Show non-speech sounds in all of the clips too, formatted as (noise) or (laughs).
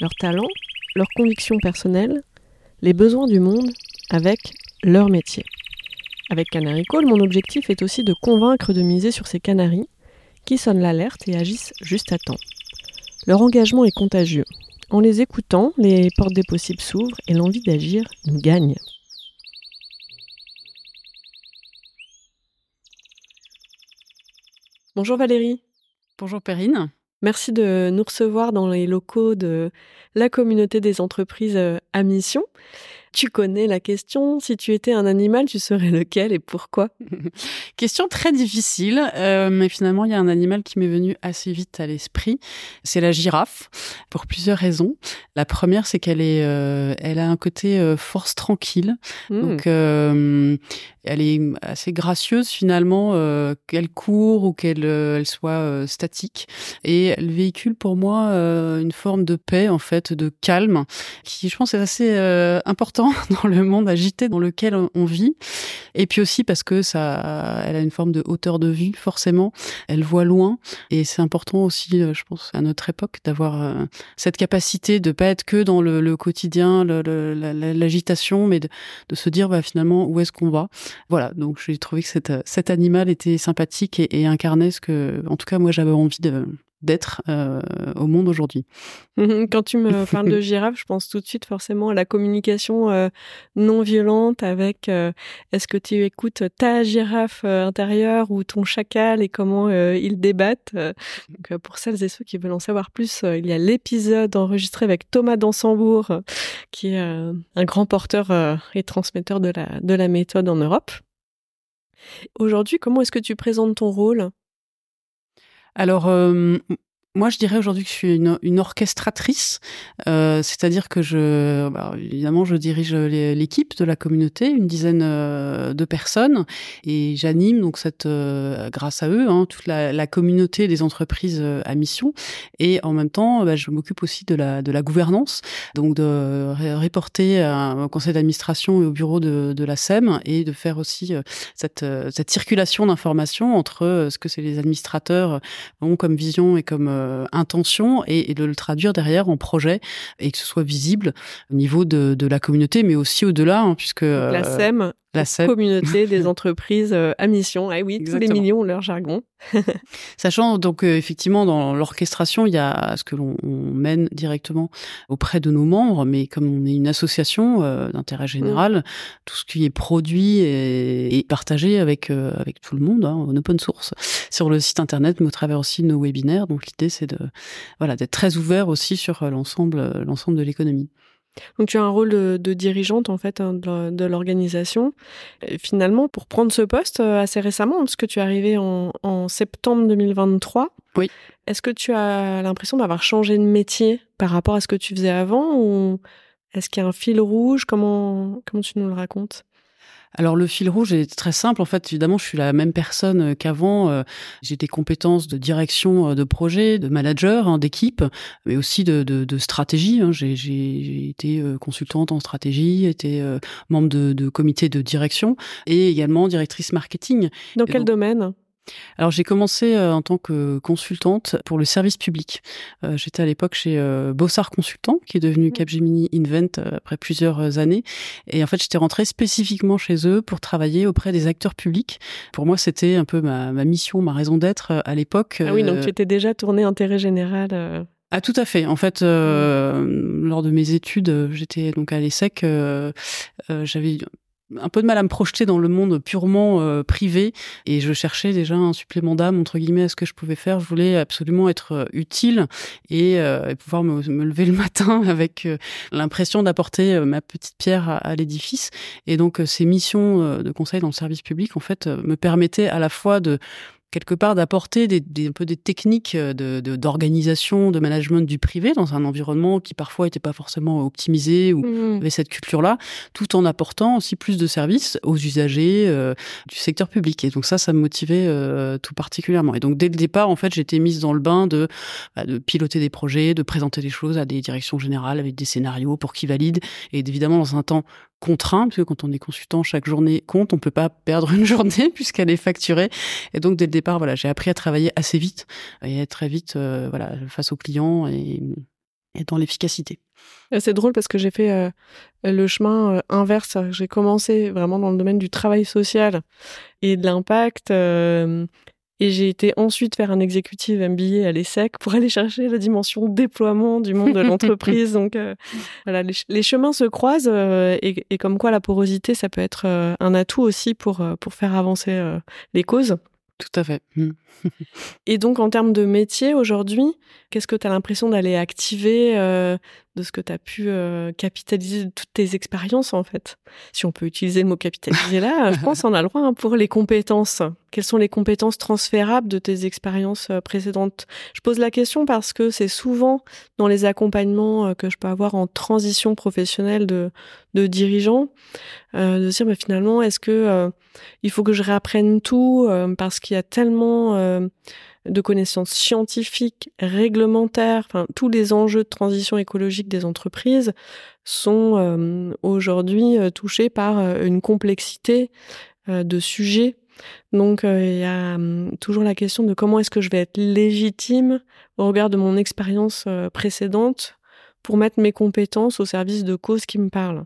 leurs talents, leurs convictions personnelles, les besoins du monde avec leur métier. Avec Canary Call, mon objectif est aussi de convaincre de miser sur ces canaris qui sonnent l'alerte et agissent juste à temps. Leur engagement est contagieux. En les écoutant, les portes des possibles s'ouvrent et l'envie d'agir nous gagne. Bonjour Valérie. Bonjour Perrine. Merci de nous recevoir dans les locaux de la communauté des entreprises euh, à mission. Tu connais la question, si tu étais un animal, tu serais lequel et pourquoi? (laughs) Question très difficile, euh, mais finalement il y a un animal qui m'est venu assez vite à l'esprit, c'est la girafe, pour plusieurs raisons. La première, c'est qu'elle est, euh, elle a un côté euh, force tranquille, mmh. donc elle est assez gracieuse finalement, qu'elle court ou qu'elle elle soit statique, et elle véhicule pour moi une forme de paix en fait, de calme, qui je pense est assez important (laughs) dans le monde agité dans lequel on vit. Et puis aussi parce que ça, elle a une forme de hauteur de vue, forcément. Elle voit loin. Et c'est important aussi, euh, je pense, à notre époque, d'avoir euh, cette capacité de pas être que dans le, quotidien, l'agitation, mais de, se dire, bah, finalement, où est-ce qu'on va? Voilà. Donc, j'ai trouvé que cet animal était sympathique et, et incarnait ce que, en tout cas, moi, j'avais envie de, d'être euh, au monde aujourd'hui. Quand tu me (laughs) parles de girafe, je pense tout de suite forcément à la communication euh, non violente avec euh, est-ce que tu écoutes ta girafe intérieure ou ton chacal et comment ils débattent. Donc, pour celles et ceux qui veulent en savoir plus, il y a l'épisode enregistré avec Thomas Dansembourg, qui est un grand porteur et transmetteur de la, de la méthode en Europe. Aujourd'hui, comment est-ce que tu présentes ton rôle? Alors, euh, moi, je dirais aujourd'hui que je suis une, une orchestratrice, euh, c'est-à-dire que je, bah, évidemment, je dirige l'équipe de la communauté, une dizaine euh, de personnes, et j'anime donc cette, euh, grâce à eux, hein, toute la, la, communauté des entreprises euh, à mission, et en même temps, bah, je m'occupe aussi de la de la gouvernance, donc de reporter au conseil d'administration et au bureau de, de la SEM, et de faire aussi cette cette circulation d'informations entre ce que c'est les administrateurs ont comme vision et comme euh, intention et, de le traduire derrière en projet et que ce soit visible au niveau de, la communauté, mais aussi au-delà, hein, puisque la euh, SEM, la communauté des (laughs) entreprises euh, à mission. Ah oui, tous les millions ont leur jargon. (laughs) Sachant donc effectivement dans l'orchestration, il y a ce que l'on mène directement auprès de nos membres, mais comme on est une association d'intérêt général, mm. tout ce qui est produit est, partagé avec avec tout le monde hein, en open source sur le site internet, mais au travers aussi de nos webinaires. Donc l'idée c'est de voilà d'être très ouvert aussi sur euh, l'ensemble euh, l'ensemble de l'économie. Donc tu as un rôle de, dirigeante en fait hein, de, l'organisation. Finalement, pour prendre ce poste euh, assez récemment, parce que tu es arrivé en, en septembre 2023. Oui. Est-ce que tu as l'impression d'avoir changé de métier par rapport à ce que tu faisais avant ou est-ce qu'il y a un fil rouge? Comment comment tu nous le racontes? Alors le fil rouge est très simple. En fait, évidemment, je suis la même personne euh, qu'avant. Euh, j'ai des compétences de direction euh, de projet, de manager, hein, d'équipe, mais aussi de, de, stratégie. Hein. J'ai été consultante en stratégie, été membre de, de comité de direction et également directrice marketing. Dans quel domaine? Alors j'ai commencé euh, en tant que consultante pour le service public. Euh, j'étais à l'époque chez euh, Bossard Consultant, qui est devenu mmh. Capgemini Invent après plusieurs années. Et en fait, j'étais rentrée spécifiquement chez eux pour travailler auprès des acteurs publics. Pour moi, c'était un peu ma, mission, ma raison d'être à l'époque. Ah oui, donc tu étais déjà tournée intérêt général. Ah tout à fait. En fait, lors de mes études, j'étais donc à l'ESSEC. J'avais un peu de mal à me projeter dans le monde purement euh, privé et je cherchais déjà un supplément d'âme entre guillemets à ce que je pouvais faire. Je voulais absolument être euh, utile et, euh, pouvoir me, lever le (laughs) matin avec l'impression d'apporter ma petite pierre à, l'édifice. Et donc ces missions de conseil dans le service public en fait me permettaient à la fois de quelque part d'apporter des, des, un peu des techniques de, d'organisation, de, management du privé dans un environnement qui parfois n'était pas forcément optimisé ou mmh. avait cette culture-là, tout en apportant aussi plus de services aux usagers euh, du secteur public. Et donc ça, ça me motivait euh, tout particulièrement. Et donc dès le départ, en fait, j'étais mise dans le bain de, bah, de piloter des projets, de présenter des choses à des directions générales avec des scénarios pour qu'ils valident. Et évidemment, dans un temps contraint, parce que quand on est consultant, chaque journée compte, on peut pas perdre une (laughs) journée puisqu'elle est facturée. Et donc dès le départ, voilà, j'ai appris à travailler assez vite et être très vite, euh, voilà, face aux clients et, et dans l'efficacité. C'est drôle parce que j'ai fait euh, le chemin euh, inverse. J'ai commencé vraiment dans le domaine du travail social et de l'impact. Et j'ai été ensuite faire un exécutif MBA à l'ESSEC pour aller chercher la dimension déploiement du monde de (laughs) l'entreprise. Donc euh, voilà, les, chemins se croisent euh, et, et, comme quoi la porosité, ça peut être euh, un atout aussi pour, pour faire avancer les causes. Tout à fait. Mmh. et donc, en termes de métier aujourd'hui, qu'est-ce que tu as l'impression d'aller activer de ce que tu as pu euh, capitaliser de toutes tes expériences, en fait Si on peut utiliser le mot capitaliser là, je (laughs) pense qu'on a le droit hein, pour les compétences. Quelles sont les compétences transférables de tes expériences euh, précédentes? Je pose la question parce que c'est souvent dans les accompagnements que je peux avoir en transition professionnelle de, de dirigeants, de se dire, mais finalement, est-ce que il faut que je réapprenne tout parce qu'il y a tellement euh, de connaissances scientifiques, réglementaires, tous les enjeux de transition écologique des entreprises sont euh, aujourd'hui euh, touchés par une complexité de sujets. Donc il y a hum, toujours la question de comment est-ce que je vais être légitime au regard de mon expérience précédente pour mettre mes compétences au service de causes qui me parlent.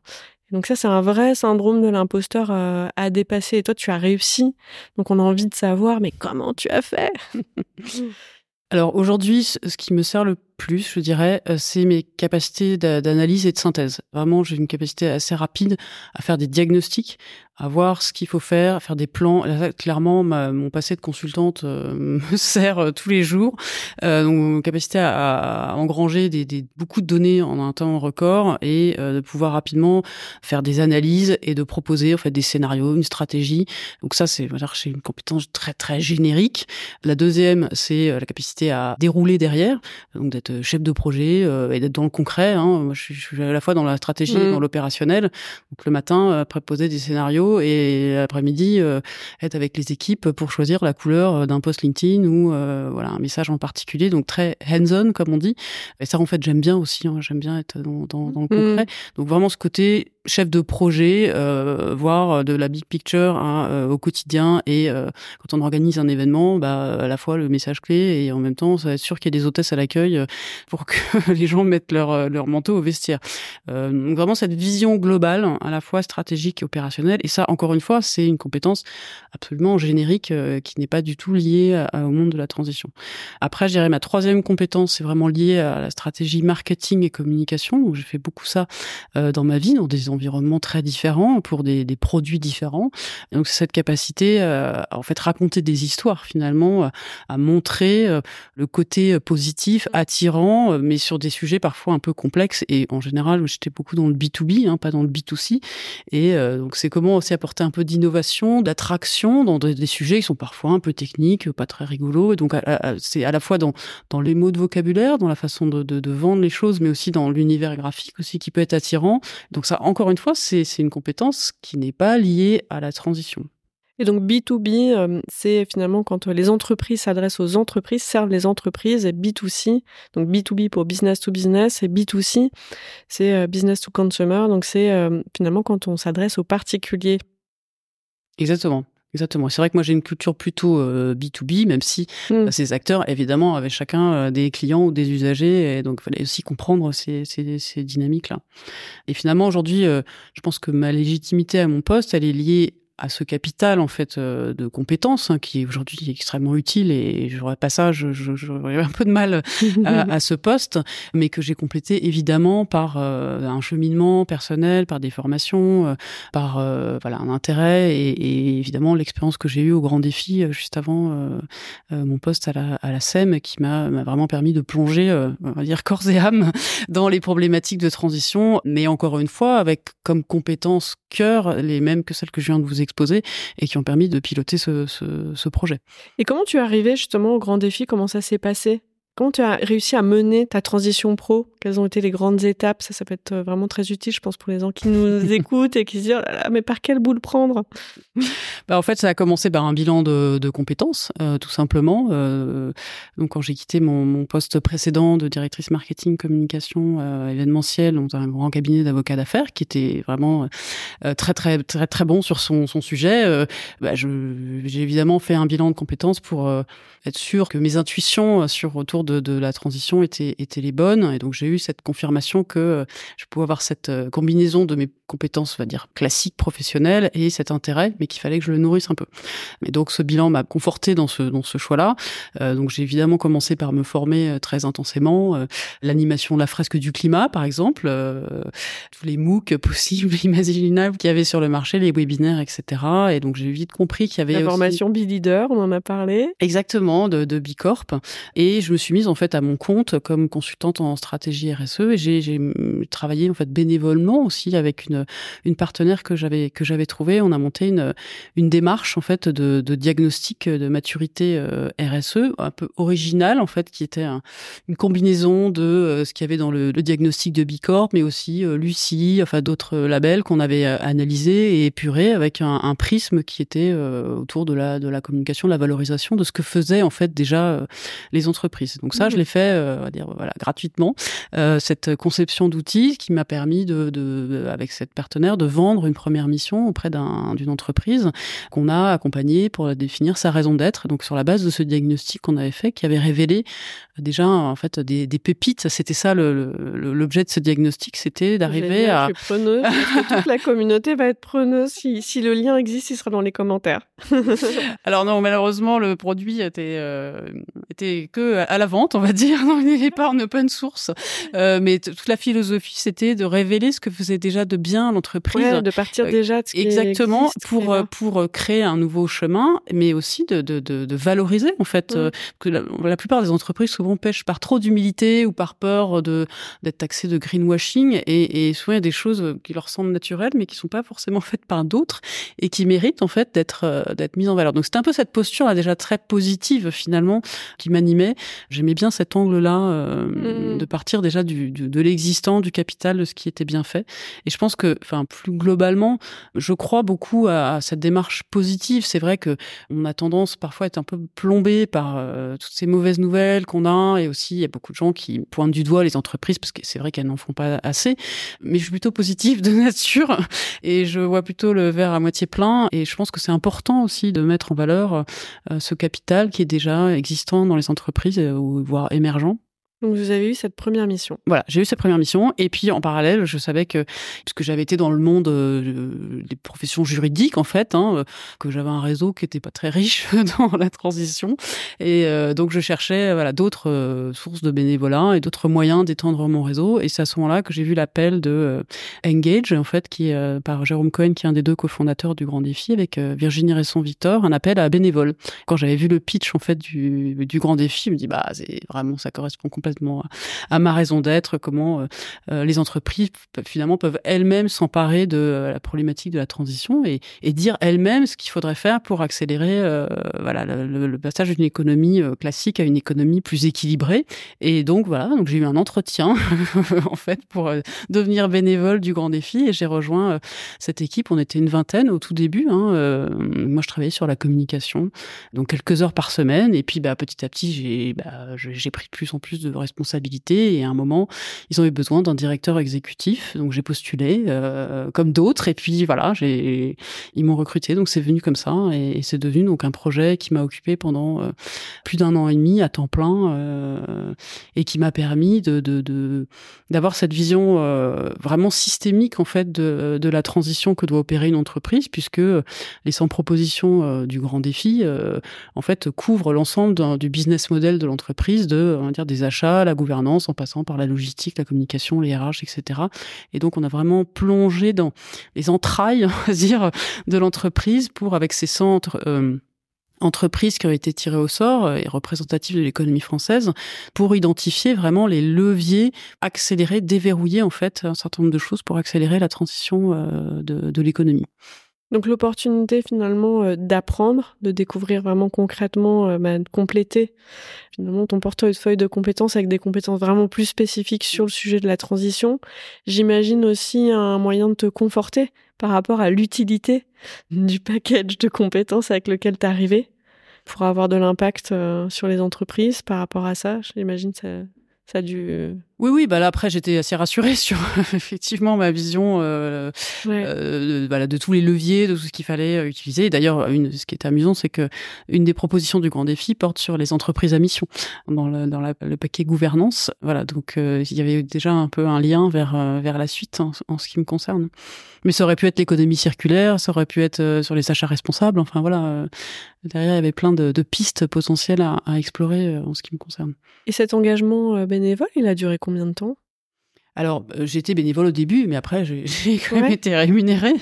Donc ça, c'est un vrai syndrome de l'imposteur euh, à dépasser. Et toi, tu as réussi. Donc on a envie de savoir, mais comment tu as fait? (laughs) Alors aujourd'hui, ce qui me sert le plus, je dirais, euh, c'est mes capacités d'analyse et de synthèse. Vraiment, j'ai une capacité assez rapide à faire des diagnostics, à voir ce qu'il faut faire, à faire des plans. clairement, mon passé de consultante euh, (laughs) me sert euh, tous les jours. Donc, capacité à, engranger des, beaucoup de données en un temps record et de pouvoir rapidement faire des analyses et de proposer en fait des scénarios, une stratégie. Donc ça, c'est une compétence très très générique. La deuxième, c'est la capacité à dérouler derrière, donc d'être chef de projet et d'être dans le concret. Hein. Moi, je suis, à la fois dans la stratégie et mmh. dans l'opérationnel. Donc le matin, après poser des scénarios et l'après-midi euh, être avec les équipes pour choisir la couleur euh, d'un post LinkedIn ou euh, voilà un message en particulier. Donc très hands-on comme on dit. Et ça en fait j'aime bien aussi. Hein. j'aime bien être dans, dans, dans le mmh. concret. Donc vraiment ce côté chef de projet, euh, voir de la big picture hein, euh, au quotidien et euh, quand on organise un événement, bah, à la fois le message clé et en même temps, ça va être sûr qu'il y a des hôtesses à l'accueil euh, pour que (laughs) les gens mettent leur, leur manteau au vestiaire. donc vraiment cette vision globale, à la fois stratégique et opérationnelle. Et ça, encore une fois, c'est une compétence absolument générique qui n'est pas du tout liée au monde de la transition. Après, je dirais ma troisième compétence, c'est vraiment lié à la stratégie marketing et communication. Donc j'ai fait beaucoup ça dans ma vie, dans des environnements très différents, pour des, des produits différents. Et donc cette capacité euh, à en fait raconter des histoires finalement, euh, à montrer euh, le côté positif, attirant, mais sur des sujets parfois un peu complexes. Et en général, j'étais beaucoup dans le B2B, hein, pas dans le B2C. Et donc c'est comment aussi apporter un peu d'innovation, d'attraction dans des, sujets qui sont parfois un peu techniques, pas très rigolos. Et donc c'est à la fois dans, dans les mots de vocabulaire, dans la façon de, de, de vendre les choses, mais aussi dans l'univers graphique aussi qui peut être attirant. Donc ça encore encore une fois, c'est une compétence qui n'est pas liée à la transition. Et donc B2B, euh, c'est finalement quand les entreprises s'adressent aux entreprises, servent les entreprises, et B2C, donc B2B pour business to business, et B2C, c'est euh, business to consumer, donc c'est euh, finalement quand on s'adresse aux particuliers. Exactement. Exactement. C'est vrai que moi j'ai une culture plutôt B2B, euh, même si hmm. bah, ces acteurs, évidemment, avaient chacun euh, des clients ou des usagers, et donc il fallait aussi comprendre ces, ces, ces dynamiques-là. Et finalement, aujourd'hui, euh, je pense que ma légitimité à mon poste, elle est liée à ce capital en fait euh, de compétences hein, qui est aujourd'hui extrêmement utile et j'aurais pas ça, j'aurais un peu de mal (laughs) à, ce poste, mais que j'ai complété évidemment par euh, un cheminement personnel, par des formations, euh, par voilà un intérêt et, évidemment l'expérience que j'ai eue au grand défi juste avant mon poste à la, à la SEM qui m'a vraiment permis de plonger, on va dire corps et âme (laughs) dans les problématiques de transition, mais encore une fois avec comme compétence cœur les mêmes que celles que je viens de vous expliquer et qui ont permis de piloter ce, ce, ce projet. Et comment tu es arrivé justement au grand défi? Comment ça s'est passé? Comment tu as réussi à mener ta transition pro? Quelles ont été les grandes étapes? Ça, ça peut être vraiment très utile, je pense, pour les gens qui nous (laughs) écoutent et qui se disent oh mais par quel bout le prendre? Bah, En fait, ça a commencé par un bilan de, de compétences, euh, tout simplement. Euh, donc, quand j'ai quitté mon, mon, poste précédent de directrice marketing, communication euh, événementielle dans un grand cabinet d'avocats d'affaires, qui était vraiment euh, très, très, très, très bon sur son, son sujet, euh, bah, j'ai évidemment fait un bilan de compétences pour être sûr que mes intuitions sur autour de, de la transition étaient, étaient les bonnes. Et donc, j'ai eu cette confirmation que je pouvais avoir cette combinaison de mes compétences, on va dire, classiques, professionnelles et cet intérêt, mais qu'il fallait que je le nourrisse un peu. Et donc, ce bilan m'a conforté dans ce, dans ce choix-là. Euh, donc, j'ai évidemment commencé par me former très intensément. Euh, L'animation de la fresque du climat, par exemple, euh, tous les MOOC possibles, (laughs) imaginables qu'il y avait sur le marché, les webinaires, etc. Et donc, j'ai vite compris qu'il y avait la formation aussi... B-Leader, on en a parlé. Exactement, de, de Bicorp. Et je me suis en fait à mon compte comme consultante en stratégie RSE et j'ai travaillé en fait bénévolement aussi avec une une partenaire que j'avais que j'avais trouvé. On a monté une une démarche en fait de, diagnostic de maturité euh, RSE un peu originale en fait qui était un, une combinaison de euh, ce qu'il y avait dans le, le, diagnostic de Bicorp mais aussi euh, Lucie enfin d'autres labels qu'on avait analysés et épurés avec un, un prisme qui était autour de la de la communication de la valorisation de ce que faisaient en fait déjà les entreprises. Donc ça, mmh. je l'ai fait, on va dire voilà, gratuitement. Euh, cette conception d'outils qui m'a permis de, de, avec cette partenaire, de vendre une première mission auprès d'une entreprise qu'on a accompagnée pour définir sa raison d'être. Donc sur la base de ce diagnostic qu'on avait fait, qui avait révélé déjà en fait des, des pépites. C'était ça l'objet de ce diagnostic, c'était d'arriver à. Je suis preneuse. que toute la communauté va être preneuse. Si, si le lien existe, il sera dans les commentaires. (laughs) (laughs) Alors non, malheureusement, le produit était euh, était que à la vente, on va dire. (laughs) Non, il n'est pas en open source. Euh, mais toute la philosophie, c'était de révéler ce que faisait déjà de bien l'entreprise. Ouais, de partir euh, déjà de ce exactement existe, pour euh, pour créer un nouveau chemin, mais aussi de de, de, de valoriser en fait que la, la plupart des entreprises souvent pêchent par trop d'humilité ou par peur d'être taxées de greenwashing et, et souvent il y a des choses qui leur semblent naturelles mais qui sont pas forcément (laughs) faites par d'autres et qui méritent en fait d'être d'être mises en valeur. Donc c'était un peu cette posture là déjà très positive finalement qui m'animait. J'aimais bien cet angle là euh, Mm. de partir déjà du, du de l'existant, du capital, de ce qui était bien fait. Et je pense que, enfin plus globalement, je crois beaucoup à, à cette démarche positive. C'est vrai que on a tendance parfois à être un peu plombé par euh, toutes ces mauvaises nouvelles qu'on a, et aussi il y a beaucoup de gens qui pointent du doigt les entreprises parce que c'est vrai qu'elles n'en font pas assez. Mais je suis plutôt positive de (laughs) nature et je vois plutôt le verre à moitié plein. Et je pense que c'est important aussi de mettre en valeur euh, ce capital qui est déjà existant dans les entreprises euh, voire émergent. Donc vous avez eu cette première mission. Voilà, j'ai eu cette première mission et puis en parallèle, je savais que puisque j'avais été dans le monde euh, des professions juridiques en fait, hein, que j'avais un réseau qui était pas très riche (laughs) dans la transition et euh, donc je cherchais voilà d'autres euh, sources de bénévolat et d'autres moyens d'étendre mon réseau et c'est à ce moment-là que j'ai vu l'appel de Engage en fait qui est par Jérôme Cohen qui est un des deux cofondateurs du Grand Défi avec Virginie Resson-Victor, un appel à bénévoles. Quand j'avais vu le pitch en fait du, du Grand Défi, je me dis bah c'est vraiment ça correspond complètement à, ma raison d'être, comment euh, les entreprises finalement peuvent elles-mêmes s'emparer de euh, la problématique de la transition et, dire elles-mêmes ce qu'il faudrait faire pour accélérer euh, voilà le, passage d'une économie euh, classique à une économie plus équilibrée. Et donc voilà, donc j'ai eu un entretien (laughs) en fait pour euh, devenir bénévole du Grand Défi et j'ai rejoint euh, cette équipe. On était une vingtaine au tout début. Hein, euh, moi, je travaillais sur la communication, donc quelques heures par semaine. Et puis, bah, petit à petit, bah, j'ai pris de plus en plus de responsabilités. Et à un moment, ils ont eu besoin d'un directeur exécutif. Donc, j'ai postulé euh, comme d'autres. Et puis, voilà, j'ai ils m'ont recruté. Donc, c'est venu comme ça. Et, c'est devenu donc un projet qui m'a occupé pendant euh, plus d'un an et demi à temps plein euh, et qui m'a permis de d'avoir cette vision vraiment systémique en fait de, la transition que doit opérer une entreprise, puisque les 100 propositions du grand défi en fait couvrent l'ensemble du business model de l'entreprise, de on va dire des achats, la gouvernance, en passant par la logistique, la communication, les RH, etc. Et donc on a vraiment plongé dans les entrailles, (laughs) on va dire, de l'entreprise pour avec ces centres euh, entreprises qui ont été tirées au sort et représentatives de l'économie française pour identifier vraiment les leviers, accélérer, déverrouiller en fait un certain nombre de choses pour accélérer la transition euh, de l'économie. Donc l'opportunité finalement euh, d'apprendre, de découvrir vraiment concrètement, euh, bah, de compléter finalement ton portefeuille de compétences avec des compétences vraiment plus spécifiques sur le sujet de la transition. J'imagine aussi un moyen de te conforter par rapport à l'utilité (laughs) du package de compétences avec lequel tu arrivé pour avoir de l'impact euh, sur les entreprises par rapport à ça. J'imagine que ça a dû oui, oui, bah là après j'étais assez rassurée (laughs) sur effectivement ma vision euh, euh, voilà, de tous les leviers, de tout ce qu'il fallait euh, utiliser. D'ailleurs, une, ce qui est amusant, c'est que une des propositions du Grand Défi porte sur les entreprises à mission dans le, dans le paquet gouvernance. Voilà, donc euh, il y avait déjà un peu un lien vers vers la suite en, en, ce qui me concerne. Mais ça aurait pu être l'économie circulaire, ça aurait pu être sur les achats responsables. Enfin voilà, derrière il y avait plein de, de pistes potentielles à, à, explorer en ce qui me concerne. Et cet engagement bénévole, il a duré combien de temps? Alors, euh, j'étais bénévole au début, mais après, j'ai (laughs) quand même été rémunérée.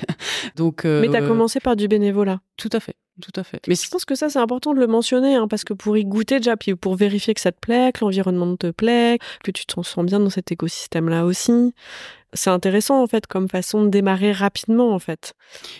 Donc, euh, mais tu as commencé par du bénévolat? Tout à fait. Tout à fait. Mais je pense que ça, c'est important de le mentionner, hein, parce que pour y goûter déjà, puis pour vérifier que ça te plaît, que l'environnement te plaît, que tu te sens bien dans cet écosystème-là aussi, c'est intéressant en fait comme façon de démarrer rapidement en fait.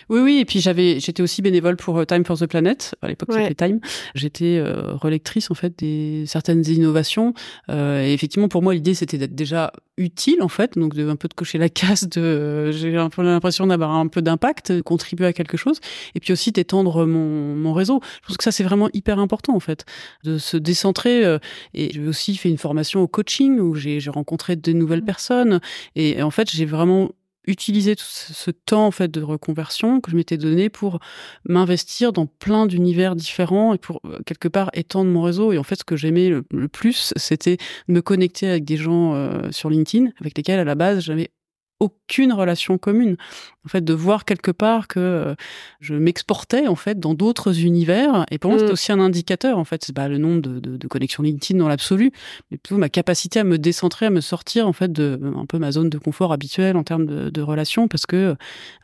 Oui oui et puis j'avais j'étais aussi bénévole pour euh, Time for the Planet à l'époque c'était Time. J'étais euh, relectrice en fait des certaines innovations euh, et effectivement pour moi l'idée c'était d'être déjà utile en fait donc de un peu de cocher la (laughs) case de euh, j'ai un peu l'impression d'avoir un peu d'impact, de contribuer à quelque chose et puis aussi d'étendre mon mon réseau. Je pense que ça c'est vraiment hyper important en fait de se décentrer et j'ai aussi fait une formation au coaching où j'ai rencontré de nouvelles mmh. personnes et en fait, j'ai vraiment utilisé tout ce temps en fait de reconversion que je m'étais donné pour m'investir dans plein d'univers différents et pour euh, quelque part étendre mon réseau. Et en fait ce que j'aimais le, plus c'était me connecter avec des gens euh, sur LinkedIn avec lesquels à la base j'avais aucune relation commune. En fait, de voir quelque part que euh, je m'exportais en fait dans d'autres univers. Et pour moi, c'était mm. aussi un indicateur. En fait, c'est pas le nombre de, de, de connexions LinkedIn dans l'absolu, mais plutôt ma capacité à me décentrer, à me sortir en fait de un peu ma zone de confort habituelle en termes de, de relations, parce que à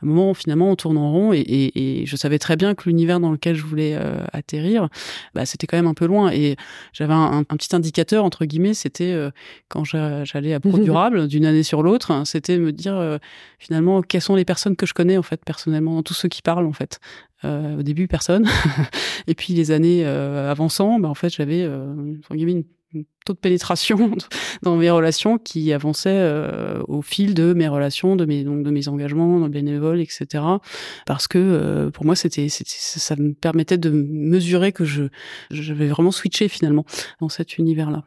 un moment finalement on tourne en rond et, et, et je savais très bien que l'univers dans lequel je voulais euh, atterrir, bah, c'était quand même un peu loin. Et j'avais un, un, petit indicateur entre guillemets, c'était euh, quand j'allais à Pro Durable (laughs) d'une année sur l'autre, hein, c'était me dire euh, finalement quelles sont les personnes que je connais en fait personnellement, tous ceux qui parlent en fait. Euh, au début, personne. (laughs) et puis les années euh, avançant, bah, en fait, j'avais une taux de pénétration (laughs) dans mes relations qui avançait au fil de mes relations, de mes donc de mes engagements dans bénévoles, etc. Parce que pour moi, c'était ça me permettait de mesurer que je j'avais vraiment switché finalement dans cet univers-là.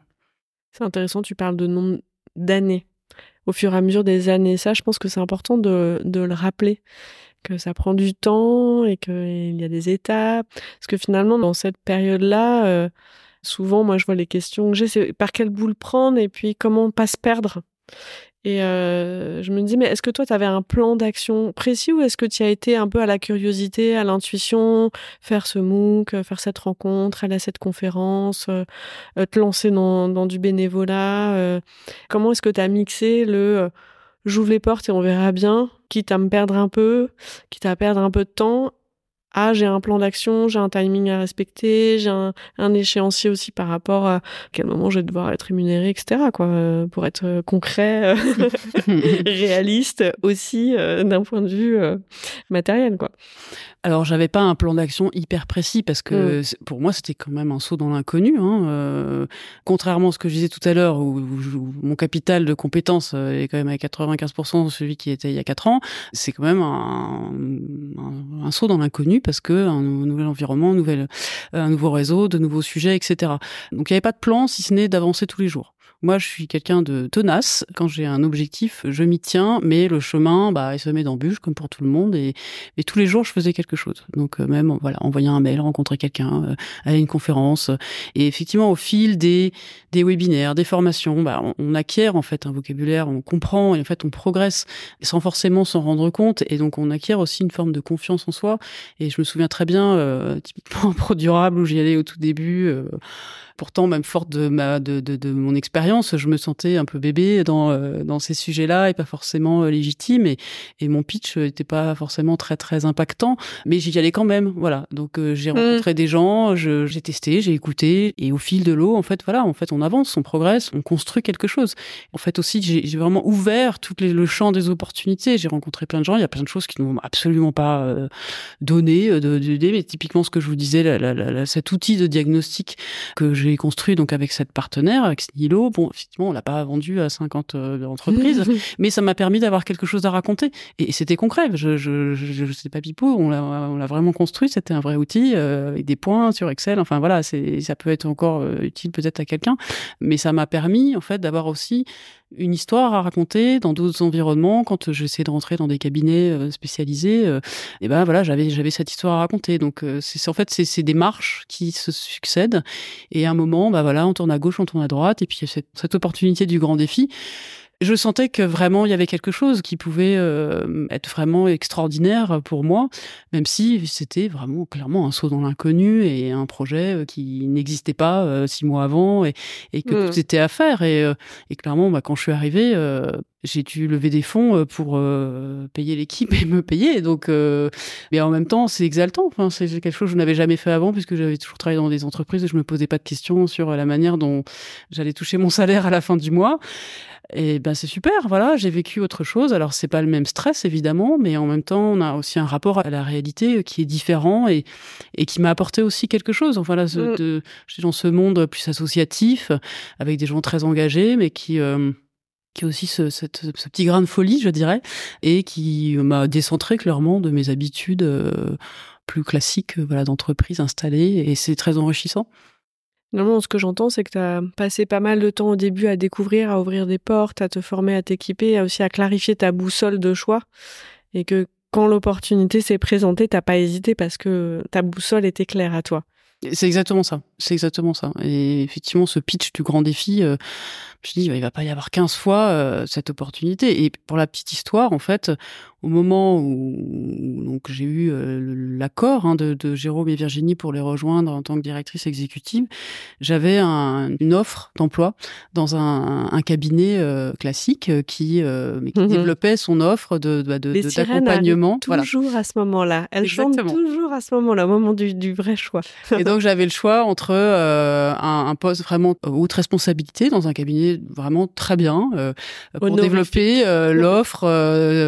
C'est intéressant. Tu parles de nombre d'années au fur et à mesure des années. Ça, je pense que c'est important de, le rappeler, que ça prend du temps et qu'il y a des étapes. Parce que finalement, dans cette période-là, euh, souvent, moi, je vois les questions que j'ai, c'est par quel bout le prendre et puis comment pas se perdre. Et euh, je me dis, mais est-ce que toi, tu avais un plan d'action précis ou est-ce que tu as été un peu à la curiosité, à l'intuition, faire ce MOOC, faire cette rencontre, aller à cette conférence, euh, te lancer dans, dans du bénévolat euh, Comment est-ce que tu as mixé le j'ouvre les portes et on verra bien, quitte à me perdre un peu, quitte à perdre un peu de temps, ah j'ai un plan d'action, j'ai un timing à respecter, j'ai un, un, échéancier aussi par rapport à quel moment je vais devoir être rémunéré, etc. quoi, euh, pour être euh, concret, euh, (laughs) (laughs) réaliste aussi d'un point de vue matériel, quoi. Alors j'avais pas un plan d'action hyper précis parce que mm. pour moi c'était quand même un saut dans l'inconnu. Hein. Euh, contrairement à ce que je disais tout à l'heure où, mon capital de compétences est quand même à 95% celui qui était il y a 4 ans, c'est quand même un, un, un saut dans l'inconnu parce que un, nouvel environnement, un, nouvel, un nouveau réseau, de nouveaux sujets, etc. Donc il n'y avait pas de plan si ce n'est d'avancer tous les jours. Moi, je suis quelqu'un de tenace. Quand j'ai un objectif, je m'y tiens, mais le chemin, bah, il se met d'embûches, comme pour tout le monde. Et, et, tous les jours, je faisais quelque chose. Donc, euh, même, voilà, envoyer un mail, rencontrer quelqu'un, euh, aller à une conférence. Et effectivement, au fil des, des webinaires, des formations, bah, on, acquiert, en fait, un vocabulaire, on comprend, et en fait, on progresse sans forcément s'en rendre compte. Et donc, on acquiert aussi une forme de confiance en soi. Et je me souviens très bien, euh, typiquement, (laughs) Pro Durable, où j'y allais au tout début, Pourtant, même forte de ma de, de, de mon expérience, je me sentais un peu bébé dans euh, dans ces sujets-là et pas forcément euh, légitime. Et, et mon pitch n'était pas forcément très très impactant, mais j'y allais quand même. Voilà. Donc euh, j'ai mmh. rencontré des gens, j'ai testé, j'ai écouté, et au fil de l'eau, en fait, voilà, en fait, on avance, on progresse, on construit quelque chose. En fait, aussi, j'ai vraiment ouvert tout le champ des opportunités. J'ai rencontré plein de gens. Il y a plein de choses qui n'ont absolument pas donné d'idées, mais typiquement ce que je vous disais, la, la, la, cet outil de diagnostic que j'ai construit donc avec cette partenaire, avec Snilo. Bon, effectivement, on l'a pas vendu à 50 euh, entreprises, (laughs) mais ça m'a permis d'avoir quelque chose à raconter. Et, c'était concret. Je, je, je, je sais pas pipeau, on l'a, on l'a vraiment construit. C'était un vrai outil euh, avec des points sur Excel. Enfin voilà, c'est, ça peut être encore euh, utile peut-être à quelqu'un, mais ça m'a permis en fait d'avoir aussi une histoire à raconter dans d'autres environnements. Quand j'essaie de rentrer dans des cabinets spécialisés, et ben voilà, j'avais j'avais cette histoire à raconter. Donc c'est en fait c'est, des marches qui se succèdent et à un moment, bah voilà, on tourne à gauche, on tourne à droite, et puis cette, cette opportunité du grand défi je sentais que vraiment il y avait quelque chose qui pouvait euh, être vraiment extraordinaire pour moi, même si c'était vraiment clairement un saut dans l'inconnu et un projet euh, qui n'existait pas euh, six mois avant et, et que mmh. tout était à faire. Et, et clairement, bah, quand je suis arrivée, j'ai dû lever des fonds pour payer l'équipe (laughs) et me payer. Donc, mais en même temps, c'est exaltant. Enfin, c'est quelque chose que je n'avais jamais fait avant puisque j'avais toujours travaillé dans des entreprises et je me posais pas de questions sur la manière dont j'allais toucher mon salaire à la fin du mois. Et ben c'est super, voilà, j'ai vécu autre chose. Alors c'est pas le même stress évidemment, mais en même temps on a aussi un rapport à la réalité qui est différent et et qui m'a apporté aussi quelque chose. Enfin là, mm. de, suis dans ce monde plus associatif avec des gens très engagés, mais qui euh, qui a aussi ce, ce, petit grain de folie, je dirais, et qui m'a décentré clairement de mes habitudes euh, plus classiques, voilà, d'entreprise installée, et c'est très enrichissant. Non, ce que j'entends, c'est que tu as passé pas mal de temps au début à découvrir, à ouvrir des portes, à te former, à t'équiper, aussi à clarifier ta boussole de choix. Et que quand l'opportunité s'est présentée, t'as pas hésité parce que ta boussole était claire à toi. C'est exactement ça. C'est exactement ça. Et effectivement, ce pitch du grand défi, euh, je dis, il va pas y avoir 15 fois euh, cette opportunité. Et pour la petite histoire, en fait, au moment où donc j'ai eu euh, l'accord hein, de, de, Jérôme et Virginie pour les rejoindre en tant que directrice exécutive, j'avais un, une offre d'emploi dans un, un cabinet euh, classique euh, qui, mais qui mhm. développait son offre de bah, d'accompagnement. Toujours à ce moment-là, elles chantent toujours à ce moment-là, au moment du, du vrai choix. (laughs) et donc j'avais le choix entre un, un, poste vraiment haute responsabilité dans un cabinet vraiment très bien pour développer l'offre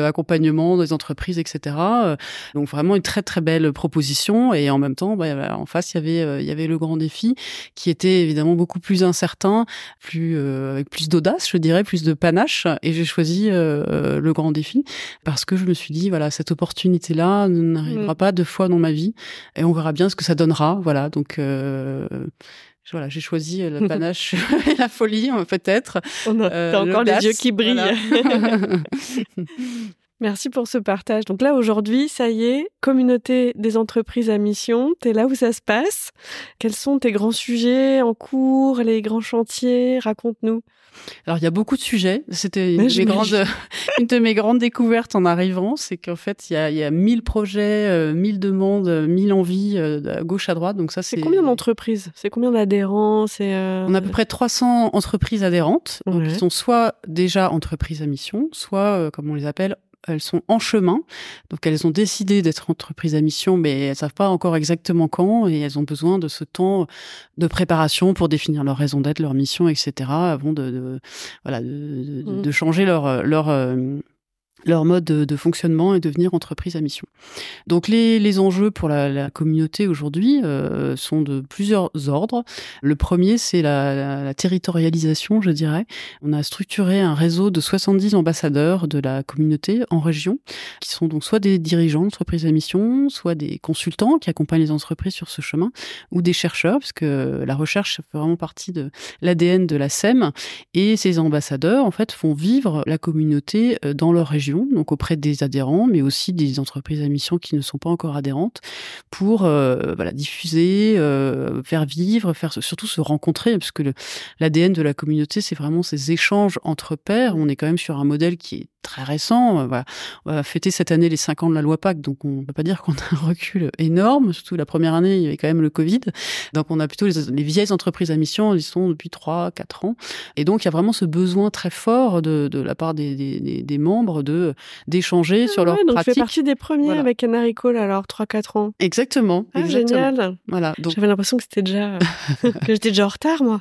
accompagnement des entreprises, etc. Euh, donc vraiment une très très belle proposition et en même temps, bah, en face il y avait euh, il y avait le grand défi qui était évidemment beaucoup plus incertain, plus euh, avec plus d'audace, je dirais, plus de panache. Et j'ai choisi le grand défi parce que je me suis dit voilà cette opportunité là n'arrivera mm. pas deux fois dans ma vie et on verra bien ce que ça donnera. Voilà donc voilà, j'ai choisi le (laughs) panache (laughs) et la folie, peut-être. On a encore les yeux qui brillent. (laughs) Merci pour ce partage. Donc là, aujourd'hui, ça y est, communauté des entreprises à mission, tu es là où ça se passe. Quels sont tes grands sujets en cours, les grands chantiers? Raconte-nous. Alors, il y a beaucoup de sujets. C'était une, (laughs) une, de mes grandes découvertes en arrivant, c'est qu'en fait, il y a, il y a 1000 projets, 1000 euh, demandes, 1000 envies euh, à gauche, à droite. Donc ça, c'est... combien d'entreprises? C'est combien d'adhérents? C'est euh, On a à peu près 300 entreprises adhérentes, qui sont soit déjà entreprises à mission, soit, comme on les appelle, elles sont en chemin. Donc elles ont décidé d'être entreprises à mission, mais elles savent pas encore exactement quand et elles ont besoin de ce temps de préparation pour définir leur raison d'être, leur mission, etc. avant de, voilà de, de, mmh. changer leur leur euh, leur mode de, fonctionnement et devenir entreprise à mission. Donc les, enjeux pour la, la communauté aujourd'hui euh, sont de plusieurs ordres. Le premier, c'est la, la, territorialisation, je dirais. On a structuré un réseau de 70 ambassadeurs de la communauté en région, qui sont donc soit des dirigeants d'entreprises à mission, soit des consultants qui accompagnent les entreprises sur ce chemin, ou des chercheurs, parce que la recherche fait vraiment partie de l'ADN de la SEM. Et ces ambassadeurs, en fait, font vivre la communauté euh, dans leur région donc auprès des adhérents, mais aussi des entreprises à mission qui ne sont pas encore adhérentes, pour euh, voilà, diffuser, euh, faire vivre, faire surtout se rencontrer, parce que l'ADN de la communauté, c'est vraiment ces échanges entre pairs. On est quand même sur un modèle qui est très récent. Voilà. On va fêter cette année les 5 ans de la loi Pacte, donc on ne peut pas dire qu'on a un recul énorme. Surtout la première année, il y avait quand même le Covid. Donc on a plutôt les, les vieilles entreprises à mission, ils sont depuis 3, 4 ans. Et donc il y a vraiment ce besoin très fort de, de la part des, des, des membres de d'échanger sur leur donc pratique. Tu fais partie des premiers Voilà. avec Canary Call, alors 3-4 ans. Exactement. Ah, exactement. génial. Voilà. Donc J'avais l'impression que c'était déjà (laughs) que j'étais déjà en retard, moi.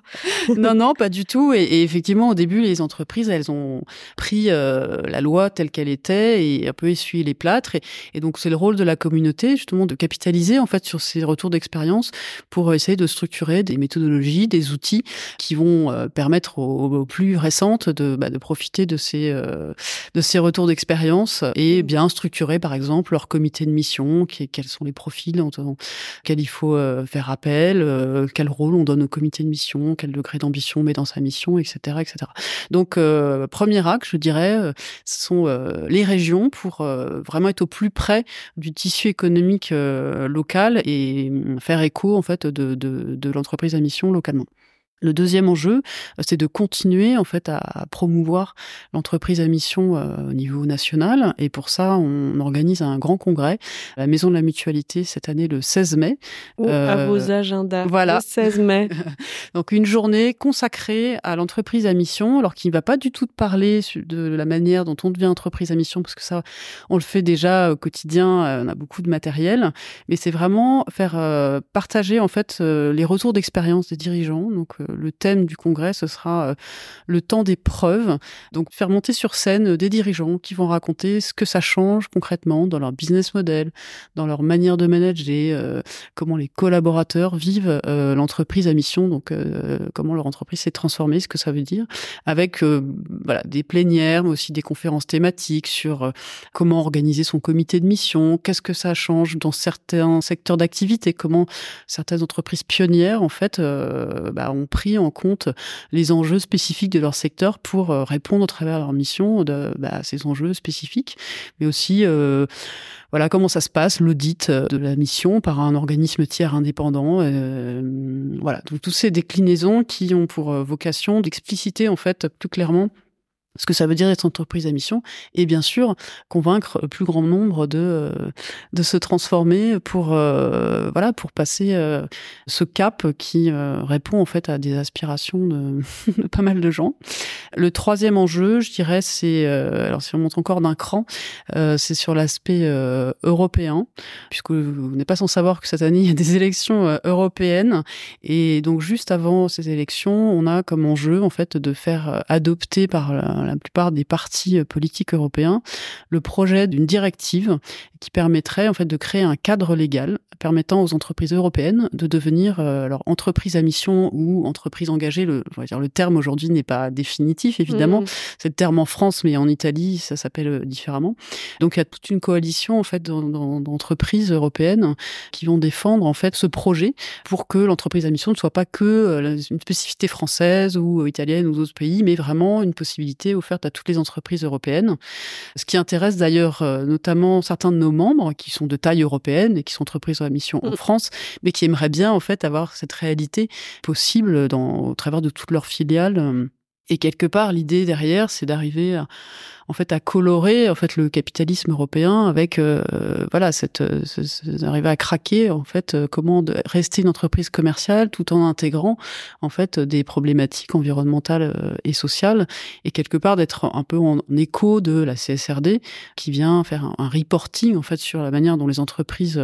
non, non, pas du tout. Et, et effectivement, au début, les entreprises, elles ont pris euh, la loi telle qu'elle était et un peu essuyé les plâtres. Et, et donc, c'est le rôle de la communauté, justement, de capitaliser en fait sur ces retours d'expérience pour essayer de structurer des méthodologies, des outils qui vont euh, permettre aux, aux plus récentes de, bah, de profiter de ces euh, de ces retours d'expérience et bien structurer, par exemple, leur comité de mission, qui, quels sont les profils auxquels il faut euh, faire appel, euh, quel rôle on donne au comité de mission, quel degré d'ambition on met dans sa mission, etc., etc. Donc, euh, premier axe, je dirais, euh, ce sont euh, les régions pour euh, vraiment être au plus près du tissu économique euh, local et hum, faire écho en fait de l'entreprise à mission localement. Le deuxième enjeu, euh, c'est de continuer en fait à promouvoir l'entreprise à mission euh, au niveau national. Et pour ça, on organise un grand congrès à la Maison de la Mutualité cette année le 16 mai. Ou à Euh, vos agendas. voilà. Le 16 mai. (laughs) Donc une journée consacrée à l'entreprise à mission, alors qu'il ne va pas du tout parler de la manière dont on devient entreprise à mission, parce que ça, on le fait déjà au quotidien, on a beaucoup de matériel, mais c'est vraiment faire euh, partager en fait les retours d'expérience des dirigeants. Donc le thème du congrès, ce sera euh, le temps des preuves. Donc faire monter sur scène euh, des dirigeants qui vont raconter ce que ça change concrètement dans leur business model, dans leur manière de manager, euh, comment les collaborateurs vivent l'entreprise à mission, donc comment leur entreprise s'est transformée, ce que ça veut dire, avec voilà des plénières, mais aussi des conférences thématiques sur comment organiser son comité de mission, qu'est-ce que ça change dans certains secteurs d'activité, comment certaines entreprises pionnières en fait euh, bah, ont pris en compte les enjeux spécifiques de leur secteur pour euh, répondre au travers de leur mission de bah, à ces enjeux spécifiques, mais aussi euh, voilà comment ça se passe l'audit euh, de la mission par un organisme tiers indépendant. voilà, donc toutes ces déclinaisons qui ont pour vocation d'expliciter en fait plus clairement ce que ça veut dire d'être entreprise à mission et bien sûr convaincre le plus grand nombre de euh, de se transformer pour euh, voilà pour passer euh, ce cap qui euh, répond en fait à des aspirations de, (laughs) de pas mal de gens. Le troisième enjeu, je dirais, c'est euh, alors si on monte encore d'un cran, euh, c'est sur l'aspect euh, européen, puisque vous n'êtes pas sans savoir que cette année (laughs) il y a des élections euh, européennes. Et donc juste avant ces élections, on a comme enjeu en fait de faire adopter par la, la plupart des partis politiques européens le projet d'une directive qui permettrait en fait de créer un cadre légal permettant aux entreprises européennes de devenir euh, alors entreprise à mission ou entreprise engagée. Le, on va dire le terme aujourd'hui n'est pas définitif évidemment. Mhm. C'est le terme en France, mais en Italie ça s'appelle euh, différemment. Donc il y a toute une coalition en fait d'en- d'en- d'entreprises européennes qui vont défendre en fait ce projet pour que l'entreprise à mission ne soit pas que euh, une spécificité française ou euh, italienne ou d'autres pays, mais vraiment une possibilité offerte à toutes les entreprises européennes. Ce qui intéresse d'ailleurs notamment certains de nos membres qui sont de taille européenne et qui sont entreprises à mission en Mm. France, mais qui aimeraient bien en fait avoir cette réalité possible dans, au travers de toutes leurs filiales. euh. Et quelque part, l'idée derrière, c'est d'arriver à, en fait à colorer en fait le capitalisme européen avec euh, voilà cette euh, ce- ce- d'arriver à craquer en fait euh, comment de rester une entreprise commerciale tout en intégrant en fait des problématiques environnementales euh, et sociales et quelque part d'être un peu en, écho de la CSRD qui vient faire un, reporting en fait sur la manière dont les entreprises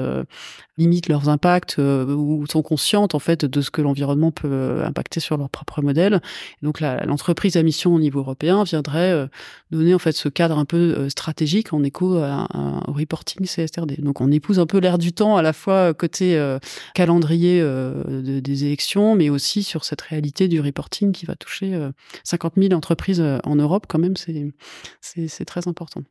limitent leurs impacts ou sont conscientes en fait de ce que l'environnement peut impacter sur leur propre modèle. Donc l'entreprise à mission au niveau européen viendrait donner en fait ce cadre un peu euh, stratégique en écho au reporting CSRD. Donc on épouse un peu l'air du temps à la fois côté euh, calendrier euh, de- des élections, mais aussi sur cette réalité du reporting qui va toucher euh, 50 000 entreprises en Europe quand même. C'est très important.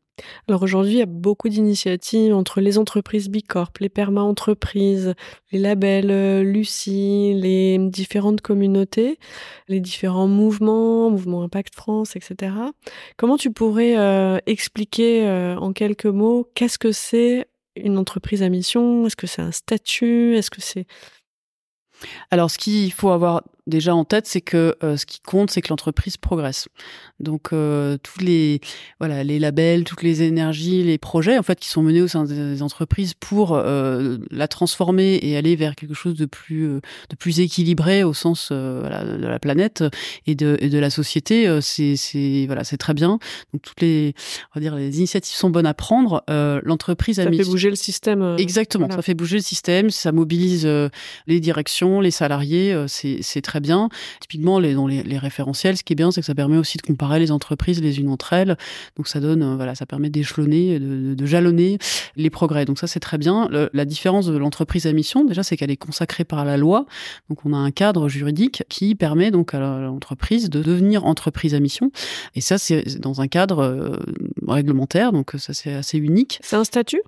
Alors aujourd'hui, il y a beaucoup d'initiatives entre les entreprises Bicorp, les perma-entreprises, les labels euh, Lucie, les différentes communautés, les différents mouvements, Mouvement Impact France, etc. Comment tu pourrais euh, expliquer euh, en quelques mots qu'est-ce que c'est une entreprise à mission? Est-ce que c'est un statut? Est-ce que c'est? Alors, ce qu'il faut avoir déjà en tête, c'est que ce qui compte, c'est que l'entreprise progresse. Donc tous les voilà les labels, toutes les énergies, les projets en fait qui sont menés au sein des entreprises pour la transformer et aller vers quelque chose de plus de plus équilibré au sens voilà, de la planète et de, et de la société, c'est voilà c'est très bien. Donc toutes les on va dire les initiatives sont bonnes à prendre. L'entreprise a ça fait bouger le système. Exactement, ça fait bouger le système, ça mobilise les directions, les salariés, c'est très bien. Typiquement, dans les, référentiels, ce qui est bien, c'est que ça permet aussi de comparer les entreprises les unes entre elles. Donc ça donne, euh, voilà, ça permet d'échelonner, de, de, jalonner les progrès. Donc ça, c'est très bien. la différence de l'entreprise à mission, déjà, c'est qu'elle est consacrée par la loi. Donc on a un cadre juridique qui permet donc à l'entreprise de devenir entreprise à mission. Et ça, c'est dans un cadre euh, réglementaire. Donc ça, c'est assez unique. C'est un statut?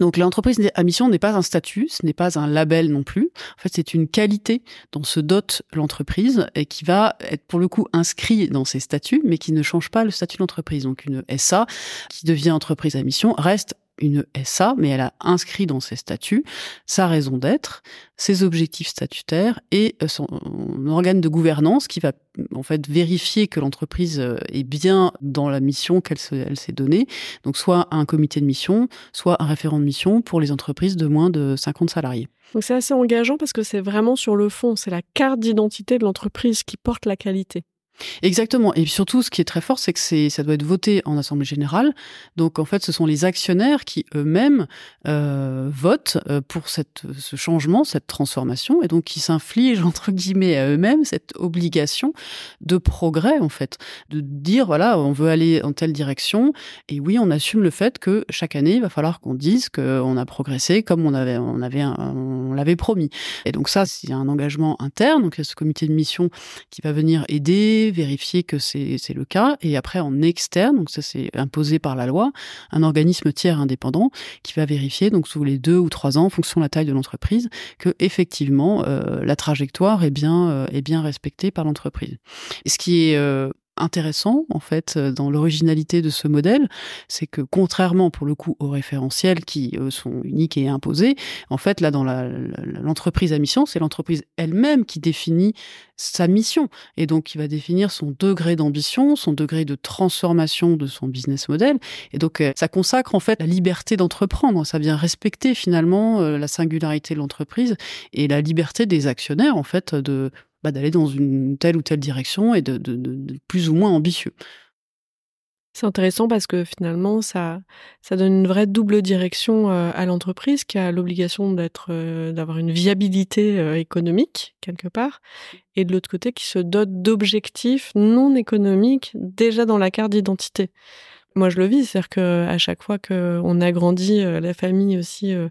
Donc l'entreprise à mission n'est pas un statut, ce n'est pas un label non plus. En fait, c'est une qualité dont se dote l'entreprise et qui va être pour le coup inscrit dans ses statuts, mais qui ne change pas le statut de l'entreprise. Donc une SA qui devient entreprise à mission reste une SA, mais elle a inscrit dans ses statuts sa raison d'être, ses objectifs statutaires et euh, son organe de gouvernance qui va en fait vérifier que l'entreprise euh, est bien dans la mission qu'elle s'est donnée. Donc soit un comité de mission, soit un référent de mission pour les entreprises de moins de 50 salariés. Donc c'est assez engageant parce que c'est vraiment sur le fond, c'est la carte d'identité de l'entreprise qui porte la qualité. Exactement. Et surtout, ce qui est très fort, c'est que ça doit être voté en assemblée générale. Donc, en fait, ce sont les actionnaires qui eux-mêmes euh, votent euh, pour cette, ce changement, cette transformation, et donc qui s'infligent (laughs) entre guillemets à eux-mêmes cette obligation de progrès, en fait, de dire voilà, on veut aller en telle direction, et oui, on assume le fait que chaque année, il va falloir qu'on dise qu'on a progressé comme on avait, on avait, on l'avait promis. Et donc ça, c'est un engagement interne. Donc, il y a ce comité de mission qui va venir aider vérifier que c'est le cas, et après en externe, donc ça c'est imposé par la loi, un organisme tiers indépendant qui va vérifier donc sous les deux ou trois ans, en fonction de la taille de l'entreprise, que effectivement euh, la trajectoire est bien euh, est bien respectée par l'entreprise. Ce qui est euh, intéressant en fait euh, dans l'originalité de ce modèle, c'est que contrairement pour le coup aux référentiels qui sont uniques et imposés, en fait là dans l'entreprise à mission, c'est l'entreprise elle-même qui définit sa mission. Et donc qui va définir son degré d'ambition, son degré de transformation de son business model. Et donc euh, ça consacre en fait la liberté d'entreprendre, ça vient respecter finalement euh, la singularité de l'entreprise et la liberté des actionnaires en fait de bah, d'aller dans une telle ou telle direction et de, plus ou moins ambitieux. C'est intéressant parce que finalement, ça, ça donne une vraie double direction euh, à l'entreprise qui a l'obligation d'être, euh, d'avoir une viabilité euh, économique quelque part, et de l'autre côté qui se dote d'objectifs non économiques déjà dans la carte d'identité moi je le vis, c'est-à-dire que à chaque fois qu'on agrandit euh, la famille aussi euh,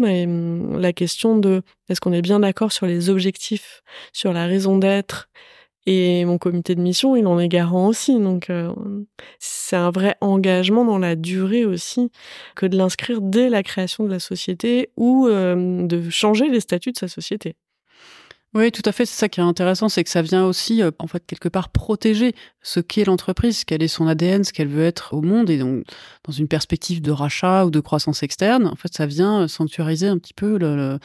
mais hum, la question de est-ce qu'on est bien d'accord sur les objectifs, sur la raison d'être, et mon comité de mission, il en est garant aussi. Donc euh, c'est un vrai engagement dans la durée aussi que de l'inscrire dès la création de la société ou de changer les statuts de sa société. Oui, tout à fait. C'est ça qui est intéressant, c'est que ça vient aussi, euh, en fait, quelque part protéger ce qu'est l'entreprise, quel est son ADN, ce qu'elle veut être au monde. Et donc, dans une perspective de rachat ou de croissance externe, en fait, ça vient euh, sanctuariser un petit peu le,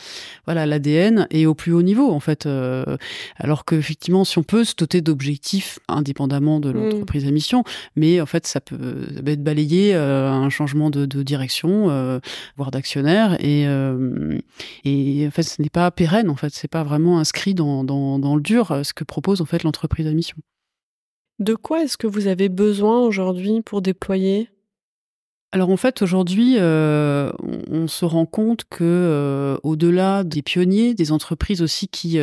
voilà l'ADN et au plus haut niveau, en fait. Euh, alors qu'effectivement, si on peut se doter d'objectifs indépendamement de mmh. l'entreprise à mission, mais en fait, ça peut, être balayé un changement de, de direction, voire d'actionnaire. Et, et en fait, ce n'est pas pérenne. En fait, c'est pas vraiment inscrit dans, dans, le dur euh, ce que propose en fait l'entreprise à mission. De quoi est-ce que vous avez besoin aujourd'hui pour déployer? Alors en fait aujourd'hui, euh, on, se rend compte que euh, au-delà des pionniers, des entreprises aussi qui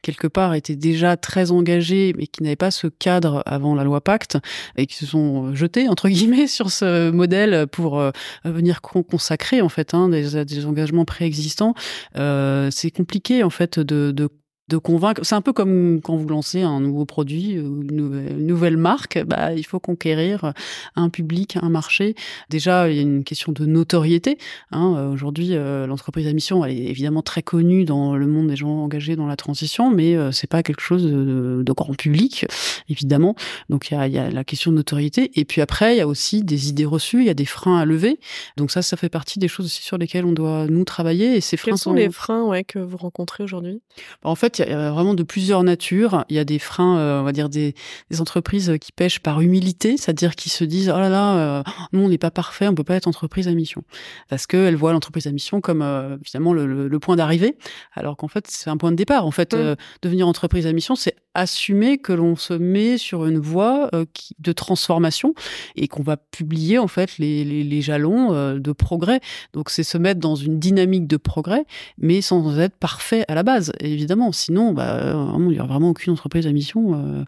quelque part étaient déjà très engagées mais qui n'avaient pas ce cadre avant la loi Pacte et qui se sont jetés entre guillemets (laughs) sur ce modèle pour venir consacrer en fait hein, des, des, engagements préexistants, c'est compliqué en fait de, de de convaincre. C'est un peu comme quand vous lancez un nouveau produit, une nouvelle, marque, bah, il faut conquérir un public, un marché. Déjà, il y a une question de notoriété. Hein. Aujourd'hui, euh, l'entreprise à mission, elle est évidemment très connue dans le monde des gens engagés dans la transition, mais euh, c'est pas quelque chose de, grand public, évidemment. Donc il y, a, il y a, la question de notoriété. Et puis après, il y a aussi des idées reçues, il y a des freins à lever. Donc ça, ça fait partie des choses aussi sur lesquelles on doit nous travailler. Et ces freins Quels sont les freins ouais, que vous rencontrez aujourd'hui? En fait, il y a vraiment de plusieurs natures. Il y a des freins, on va dire des, des, entreprises qui pêchent par humilité, c'est-à-dire qui se disent oh là là, nous on n'est pas parfait, on peut pas être entreprise à mission, parce qu'elles voient l'entreprise à mission comme finalement le, le, point d'arrivée, alors qu'en fait c'est un point de départ. En fait, mmh. devenir entreprise à mission, c'est assumer que l'on se met sur une voie de transformation et qu'on va publier en fait les, les, les jalons de progrès. Donc c'est se mettre dans une dynamique de progrès, mais sans être parfait à la base, évidemment. Sinon, bah, il n'y a vraiment aucune entreprise à mission euh,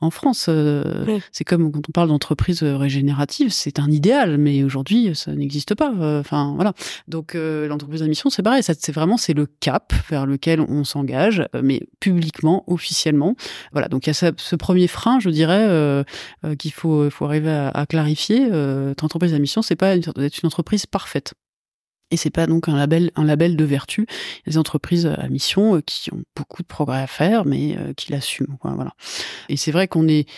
en France. Euh, c'est comme quand on parle d'entreprise régénérative, c'est un idéal, mais aujourd'hui, ça n'existe pas. Euh, enfin, voilà. Donc, l'entreprise à mission, c'est pareil. C'est vraiment c'est le cap vers lequel on s'engage, mais publiquement, officiellement. Voilà. Donc, il y a ce, premier frein, je dirais, qu'il faut, faut arriver à, clarifier. Notre entreprise à mission, c'est pas d'être une entreprise parfaite. Et c'est pas donc un label, un label de vertu. Des entreprises à mission euh, qui ont beaucoup de progrès à faire, mais euh, qui l'assument. Voilà. Et c'est vrai qu'on est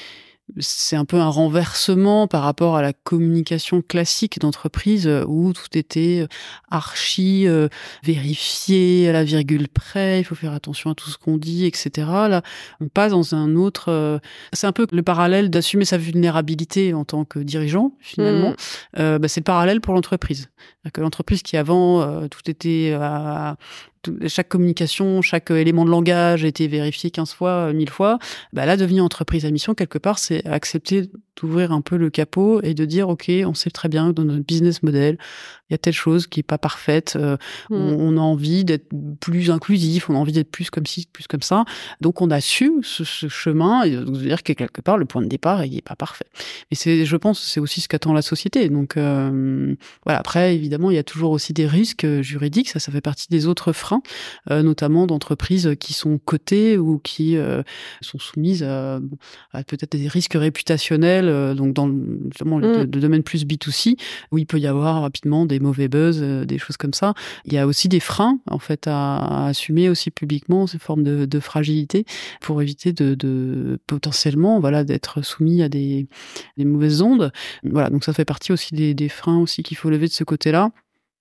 c'est un peu un renversement par rapport à la communication classique d'entreprise euh, où tout était euh, archi euh, vérifié à la virgule près, il faut faire attention à tout ce qu'on dit, etc. Là, on passe dans un autre. c'est un peu le parallèle d'assumer sa vulnérabilité en tant que dirigeant, finalement. Mmh. bah, c'est le parallèle pour l'entreprise. Que l'entreprise qui avant tout était à, chaque communication, chaque élément de langage a été vérifié 15 fois, 1000 fois. Bah là, devenir entreprise à mission, quelque part, c'est accepter d'ouvrir un peu le capot et de dire, OK, on sait très bien que dans notre business model, il y a telle chose qui est pas parfaite. Euh, mm. on, a envie d'être plus inclusif, on a envie d'être plus comme ci, plus comme ça. Donc, on assume ce, ce chemin et de dire que quelque part, le point de départ, il est pas parfait. Mais c'est, je pense, c'est aussi ce qu'attend la société. Donc, euh, voilà. Après, évidemment, il y a toujours aussi des risques juridiques. Ça, ça fait partie des autres freins, euh, notamment d'entreprises qui sont cotées ou qui sont soumises à, à peut-être des risques réputationnels euh, donc dans justement le, mm. domaine plus B2C, où il peut y avoir rapidement des mauvais buzz, euh, des choses comme ça. Il y a aussi des freins, en fait, à, assumer aussi publiquement ces formes de, fragilité pour éviter de, potentiellement, voilà, d'être soumis à des, mauvaises ondes. Voilà, donc ça fait partie aussi des, des freins aussi qu'il faut lever de ce côté-là.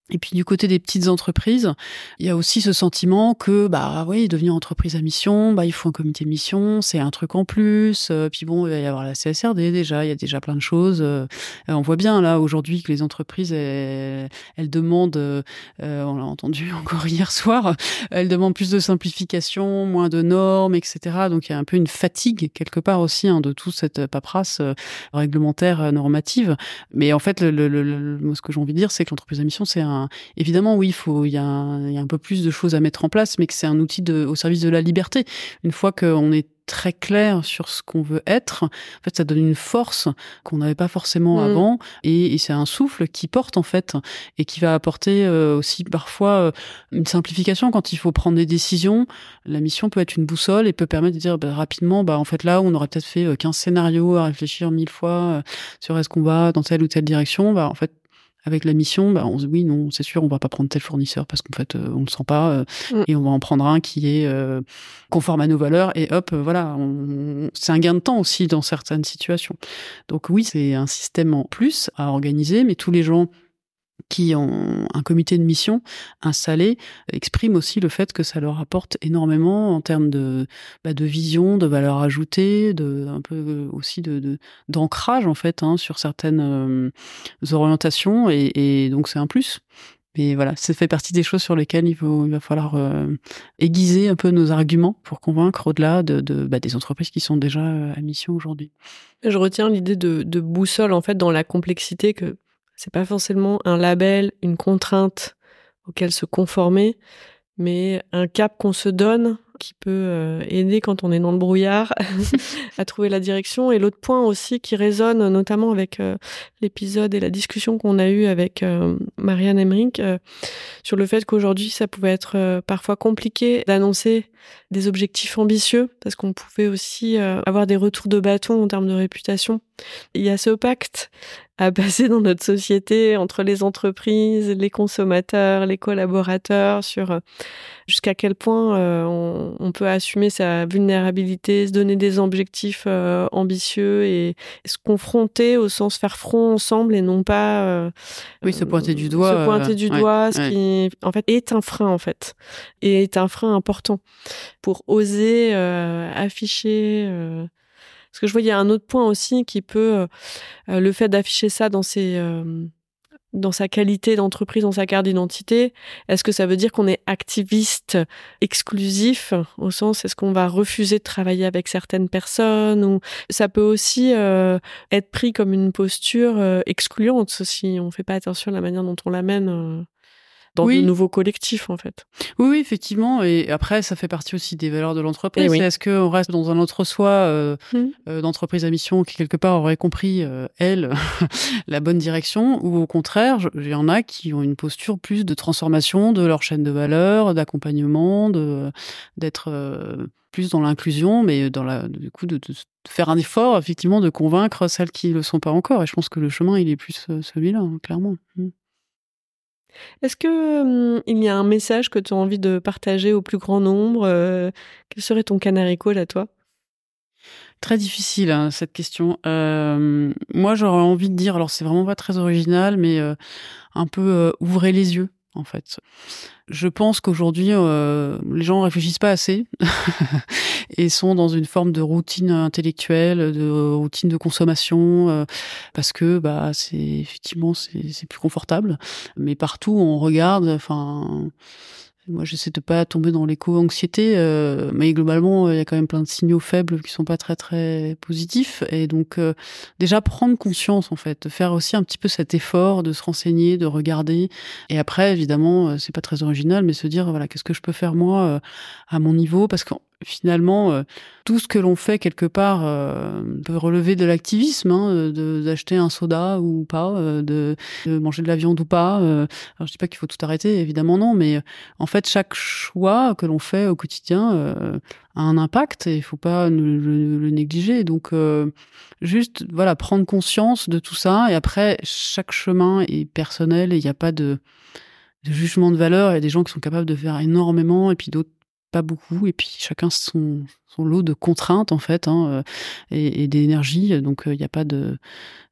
Et puis du côté des petites entreprises, il y a aussi ce sentiment que bah oui, devenir entreprise à mission, bah il faut un comité de mission, c'est un truc en plus. Euh, puis bon, il va y avoir la CSRD déjà, il y a déjà plein de choses. Euh, on voit bien là aujourd'hui que les entreprises elles, demandent, euh, on l'a entendu (laughs) encore hier soir, elles demandent plus de simplification, moins de normes, etc. Donc il y a un peu une fatigue quelque part aussi hein, de toute cette paperasse réglementaire normative. Mais en fait, ce que j'ai envie de dire, c'est que l'entreprise à mission, c'est un évidemment, oui, il faut, il y, a un, peu plus de choses à mettre en place, mais que c'est un outil de, au service de la liberté. Une fois qu'on est très clair sur ce qu'on veut être, en fait, ça donne une force qu'on n'avait pas forcément mm. avant, et, c'est un souffle qui porte en fait, et qui va apporter euh, aussi parfois euh, une simplification quand il faut prendre des décisions. La mission peut être une boussole et peut permettre de dire bah, rapidement, bah en fait là, on aurait peut-être fait 15 euh, scénarios à réfléchir mille fois sur est-ce qu'on va dans telle ou telle direction, bah en fait avec la mission, bah, on se dit oui, non, c'est sûr, on va pas prendre tel fournisseur parce qu'en fait, euh, on le sent pas, euh, mm. et on va en prendre un qui est euh, conforme à nos valeurs, et hop, voilà, c'est un gain de temps aussi dans certaines situations. Donc oui, c'est un système en plus à organiser, mais tous les gens qui ont un comité de mission installé expriment aussi le fait que ça leur apporte énormément en termes de, bah, de vision, de valeur ajoutée, de un peu aussi de d'ancrage en fait hein, sur certaines euh, orientations et, donc c'est un plus. Mais voilà, ça fait partie des choses sur lesquelles il, faut, il va falloir euh, aiguiser un peu nos arguments pour convaincre au-delà de, de bah, des entreprises qui sont déjà euh, à mission aujourd'hui. Je retiens l'idée de, de boussole en fait dans la complexité que c'est pas forcément un label, une contrainte auquel se conformer, mais un cap qu'on se donne qui peut euh, aider quand on est dans le brouillard (laughs) à trouver la direction. Et l'autre point aussi qui résonne notamment avec euh, l'épisode et la discussion qu'on a eue avec euh, Marianne Emmerich sur le fait qu'aujourd'hui ça pouvait être parfois compliqué d'annoncer des objectifs ambitieux parce qu'on pouvait aussi avoir des retours de bâton en termes de réputation. Il y a ce pacte à passer dans notre société entre les entreprises, les consommateurs, les collaborateurs sur euh, jusqu'à quel point euh, on, peut assumer sa vulnérabilité, se donner des objectifs euh, ambitieux et se confronter au sens faire front ensemble et non pas oui se pointer du doigt se pointer du doigt ce qui en fait est un frein en fait et est un frein important pour oser afficher parce que je vois, il y a un autre point aussi qui peut, euh, euh, le fait d'afficher ça dans ses, euh, dans sa qualité d'entreprise, dans sa carte d'identité, est-ce que ça veut dire qu'on est activiste exclusif au sens est-ce qu'on va refuser de travailler avec certaines personnes ou ça peut aussi être pris comme une posture excluante si on fait pas attention à la manière dont on l'amène dans de nouveaux collectifs en fait. Oui, oui, effectivement. Et après, ça fait partie aussi des valeurs de l'entreprise. Eh Est-ce qu'on reste dans un autre soi euh, mmh. euh, d'entreprise à mission qui quelque part aurait compris euh, elle (laughs) la bonne direction, ou au contraire, il y en a qui ont une posture plus de transformation de leur chaîne de valeur, d'accompagnement, de d'être plus dans l'inclusion, mais dans la du coup de, de, faire un effort effectivement de convaincre celles qui le sont pas encore. Et je pense que le chemin il est plus celui-là, hein, clairement. Est-ce que il y a un message que tu as envie de partager au plus grand nombre Quel serait ton canary call à toi? Très difficile hein, cette question. moi, j'aurais envie de dire, alors c'est vraiment pas très original, mais un peu ouvrez les yeux en fait. Je pense qu'aujourd'hui, euh, les gens réfléchissent pas assez (laughs) et sont dans une forme de routine intellectuelle, de routine de consommation, euh, parce que bah c'est effectivement c'est plus confortable. Mais partout on regarde, enfin moi, j'essaie de pas tomber dans l'éco-anxiété, euh, mais globalement, il y a quand même plein de signaux faibles qui sont pas très très positifs. Et donc, euh, déjà prendre conscience en fait, de faire aussi un petit peu cet effort de se renseigner, de regarder. Et après, évidemment, euh, c'est pas très original, mais se dire voilà, qu'est-ce que je peux faire moi à mon niveau, parce que finalement, euh, tout ce que l'on fait quelque part euh, peut relever de l'activisme, hein, d'acheter un soda ou pas, euh, de, manger de la viande ou pas. alors je dis pas qu'il faut tout arrêter, évidemment non, mais en fait chaque choix que l'on fait au quotidien a un impact et il faut pas le, négliger. Donc juste voilà prendre conscience de tout ça et après chaque chemin est personnel et il n'y a pas de jugement de valeur. Il y a des gens qui sont capables de faire énormément et puis d'autres pas beaucoup, et puis chacun son, lot de contraintes en fait, hein, euh, et, d'énergie. Donc il n'y a pas de,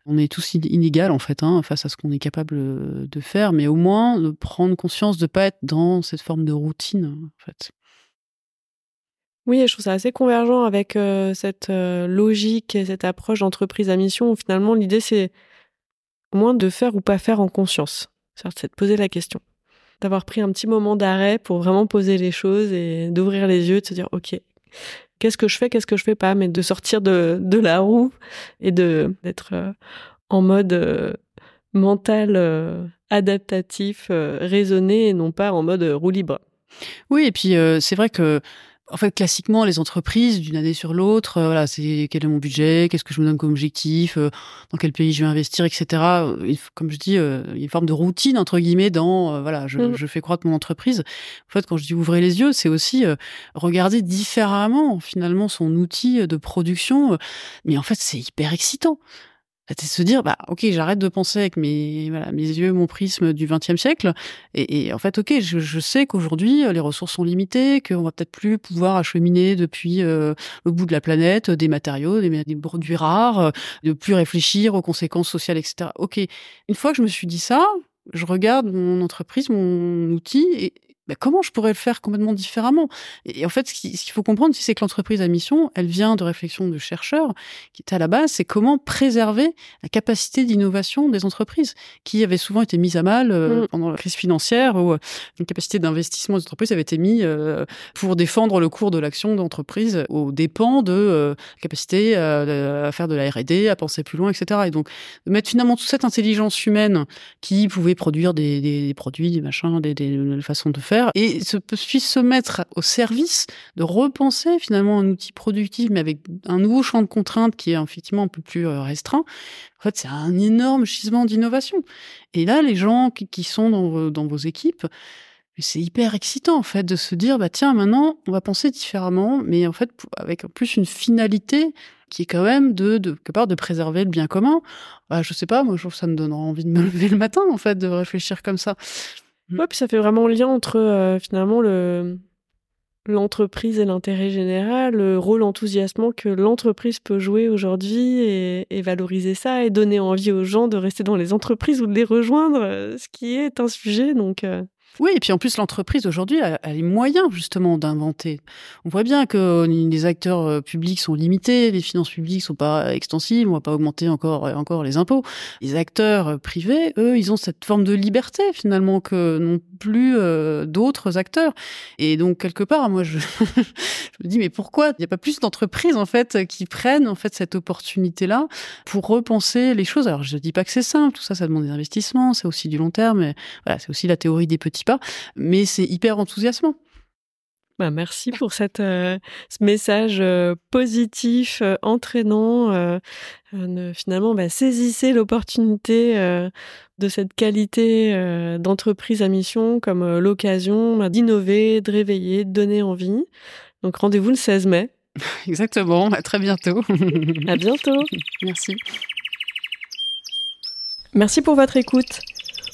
on est tous inégal en fait hein, face à ce qu'on est capable euh, de faire, mais au moins de prendre conscience de pas être dans cette forme de routine en fait. Oui, je trouve ça assez convergent avec euh, cette logique et cette approche d'entreprise à mission où finalement l'idée c'est au moins de faire ou pas faire en conscience. C'est de poser la question d'avoir pris un petit moment d'arrêt pour vraiment poser les choses et d'ouvrir les yeux, de se dire ok, qu'est-ce que je fais, qu'est-ce que je fais pas, mais de sortir de, de la roue et de d'être euh, en mode euh, mental euh, adaptatif, raisonné et non pas en mode roue libre. Oui, et puis c'est vrai que en fait, classiquement, les entreprises, d'une année sur l'autre, euh, voilà, c'est quel est mon budget, qu'est-ce que je me donne comme objectif, euh, dans quel pays je vais investir, etc. Comme je dis, euh, il y a une forme de routine entre guillemets dans, voilà, je, mmh. je, fais croître mon entreprise. En fait, quand je dis ouvrir les yeux, c'est aussi regarder différemment finalement son outil de production. Mais en fait, c'est hyper excitant c'est se dire bah ok j'arrête de penser avec mes voilà mes yeux mon prisme du XXe siècle. Et, en fait ok je, sais qu'aujourd'hui les ressources sont limitées qu'on va peut-être plus pouvoir acheminer depuis euh, le bout de la planète des matériaux des, des produits rares euh, de plus réfléchir aux conséquences sociales etc ok. Une fois que je me suis dit ça je regarde mon entreprise mon outil et, bah, comment je pourrais le faire complètement différemment? Et en fait, ce qu'il faut comprendre, c'est que l'entreprise à mission, elle vient de réflexions de chercheurs qui étaient à la base, c'est comment préserver la capacité d'innovation des entreprises, qui avait souvent été mise à mal euh, mm. pendant la crise financière, où euh, une capacité d'investissement des entreprises avait été mise euh, pour défendre le cours de l'action d'entreprise aux dépens de capacité à faire de la R&D, à penser plus loin, etc. Et donc, mettre finalement toute cette intelligence humaine qui pouvait produire des, des produits, des machins, des, des façons de faire, et se, puisse se mettre au service de repenser finalement un outil productif, mais avec un nouveau champ de contraintes qui est effectivement un peu plus euh, restreint. En fait, c'est un énorme gisement d'innovation. Et là, les gens qui, sont dans vos, équipes, c'est hyper excitant en fait de se dire bah tiens maintenant on va penser différemment mais en fait avec plus une finalité qui est quand même de quelque part de préserver le bien commun. Bah, je sais pas, moi je trouve que ça me donne envie de me (laughs) lever le matin en fait de réfléchir comme ça. Ouais, puis ça fait vraiment lien entre euh, finalement le l'entreprise et l'intérêt général, le rôle enthousiasmant que l'entreprise peut jouer aujourd'hui et, et, valoriser ça et donner envie aux gens de rester dans les entreprises ou de les rejoindre, euh, ce qui est un sujet donc euh, oui, et puis en plus, l'entreprise aujourd'hui a, les moyens justement d'inventer. On voit bien que les acteurs euh, publics sont limités, les finances publiques sont pas extensives, on va pas augmenter encore euh, encore les impôts. Les acteurs euh, privés, eux, ils ont cette forme de liberté finalement que n'ont plus d'autres acteurs. Et donc quelque part, moi, je, (laughs) me dis mais pourquoi il n'y a pas plus d'entreprises en fait qui prennent en fait cette opportunité-là pour repenser les choses? Alors je dis pas que c'est simple, tout ça, ça demande des investissements, c'est aussi du long terme, mais voilà, c'est aussi la théorie des petits pas, mais c'est hyper enthousiasmant. Bah, merci pour cette, euh, ce message euh, positif, euh, entraînant. finalement, bah, saisissez l'opportunité de cette qualité d'entreprise à mission comme l'occasion bah, d'innover, de réveiller, de donner envie. Donc rendez-vous le 16 mai. (laughs) Exactement, à très bientôt. à bientôt. (laughs) Merci. Merci pour votre écoute.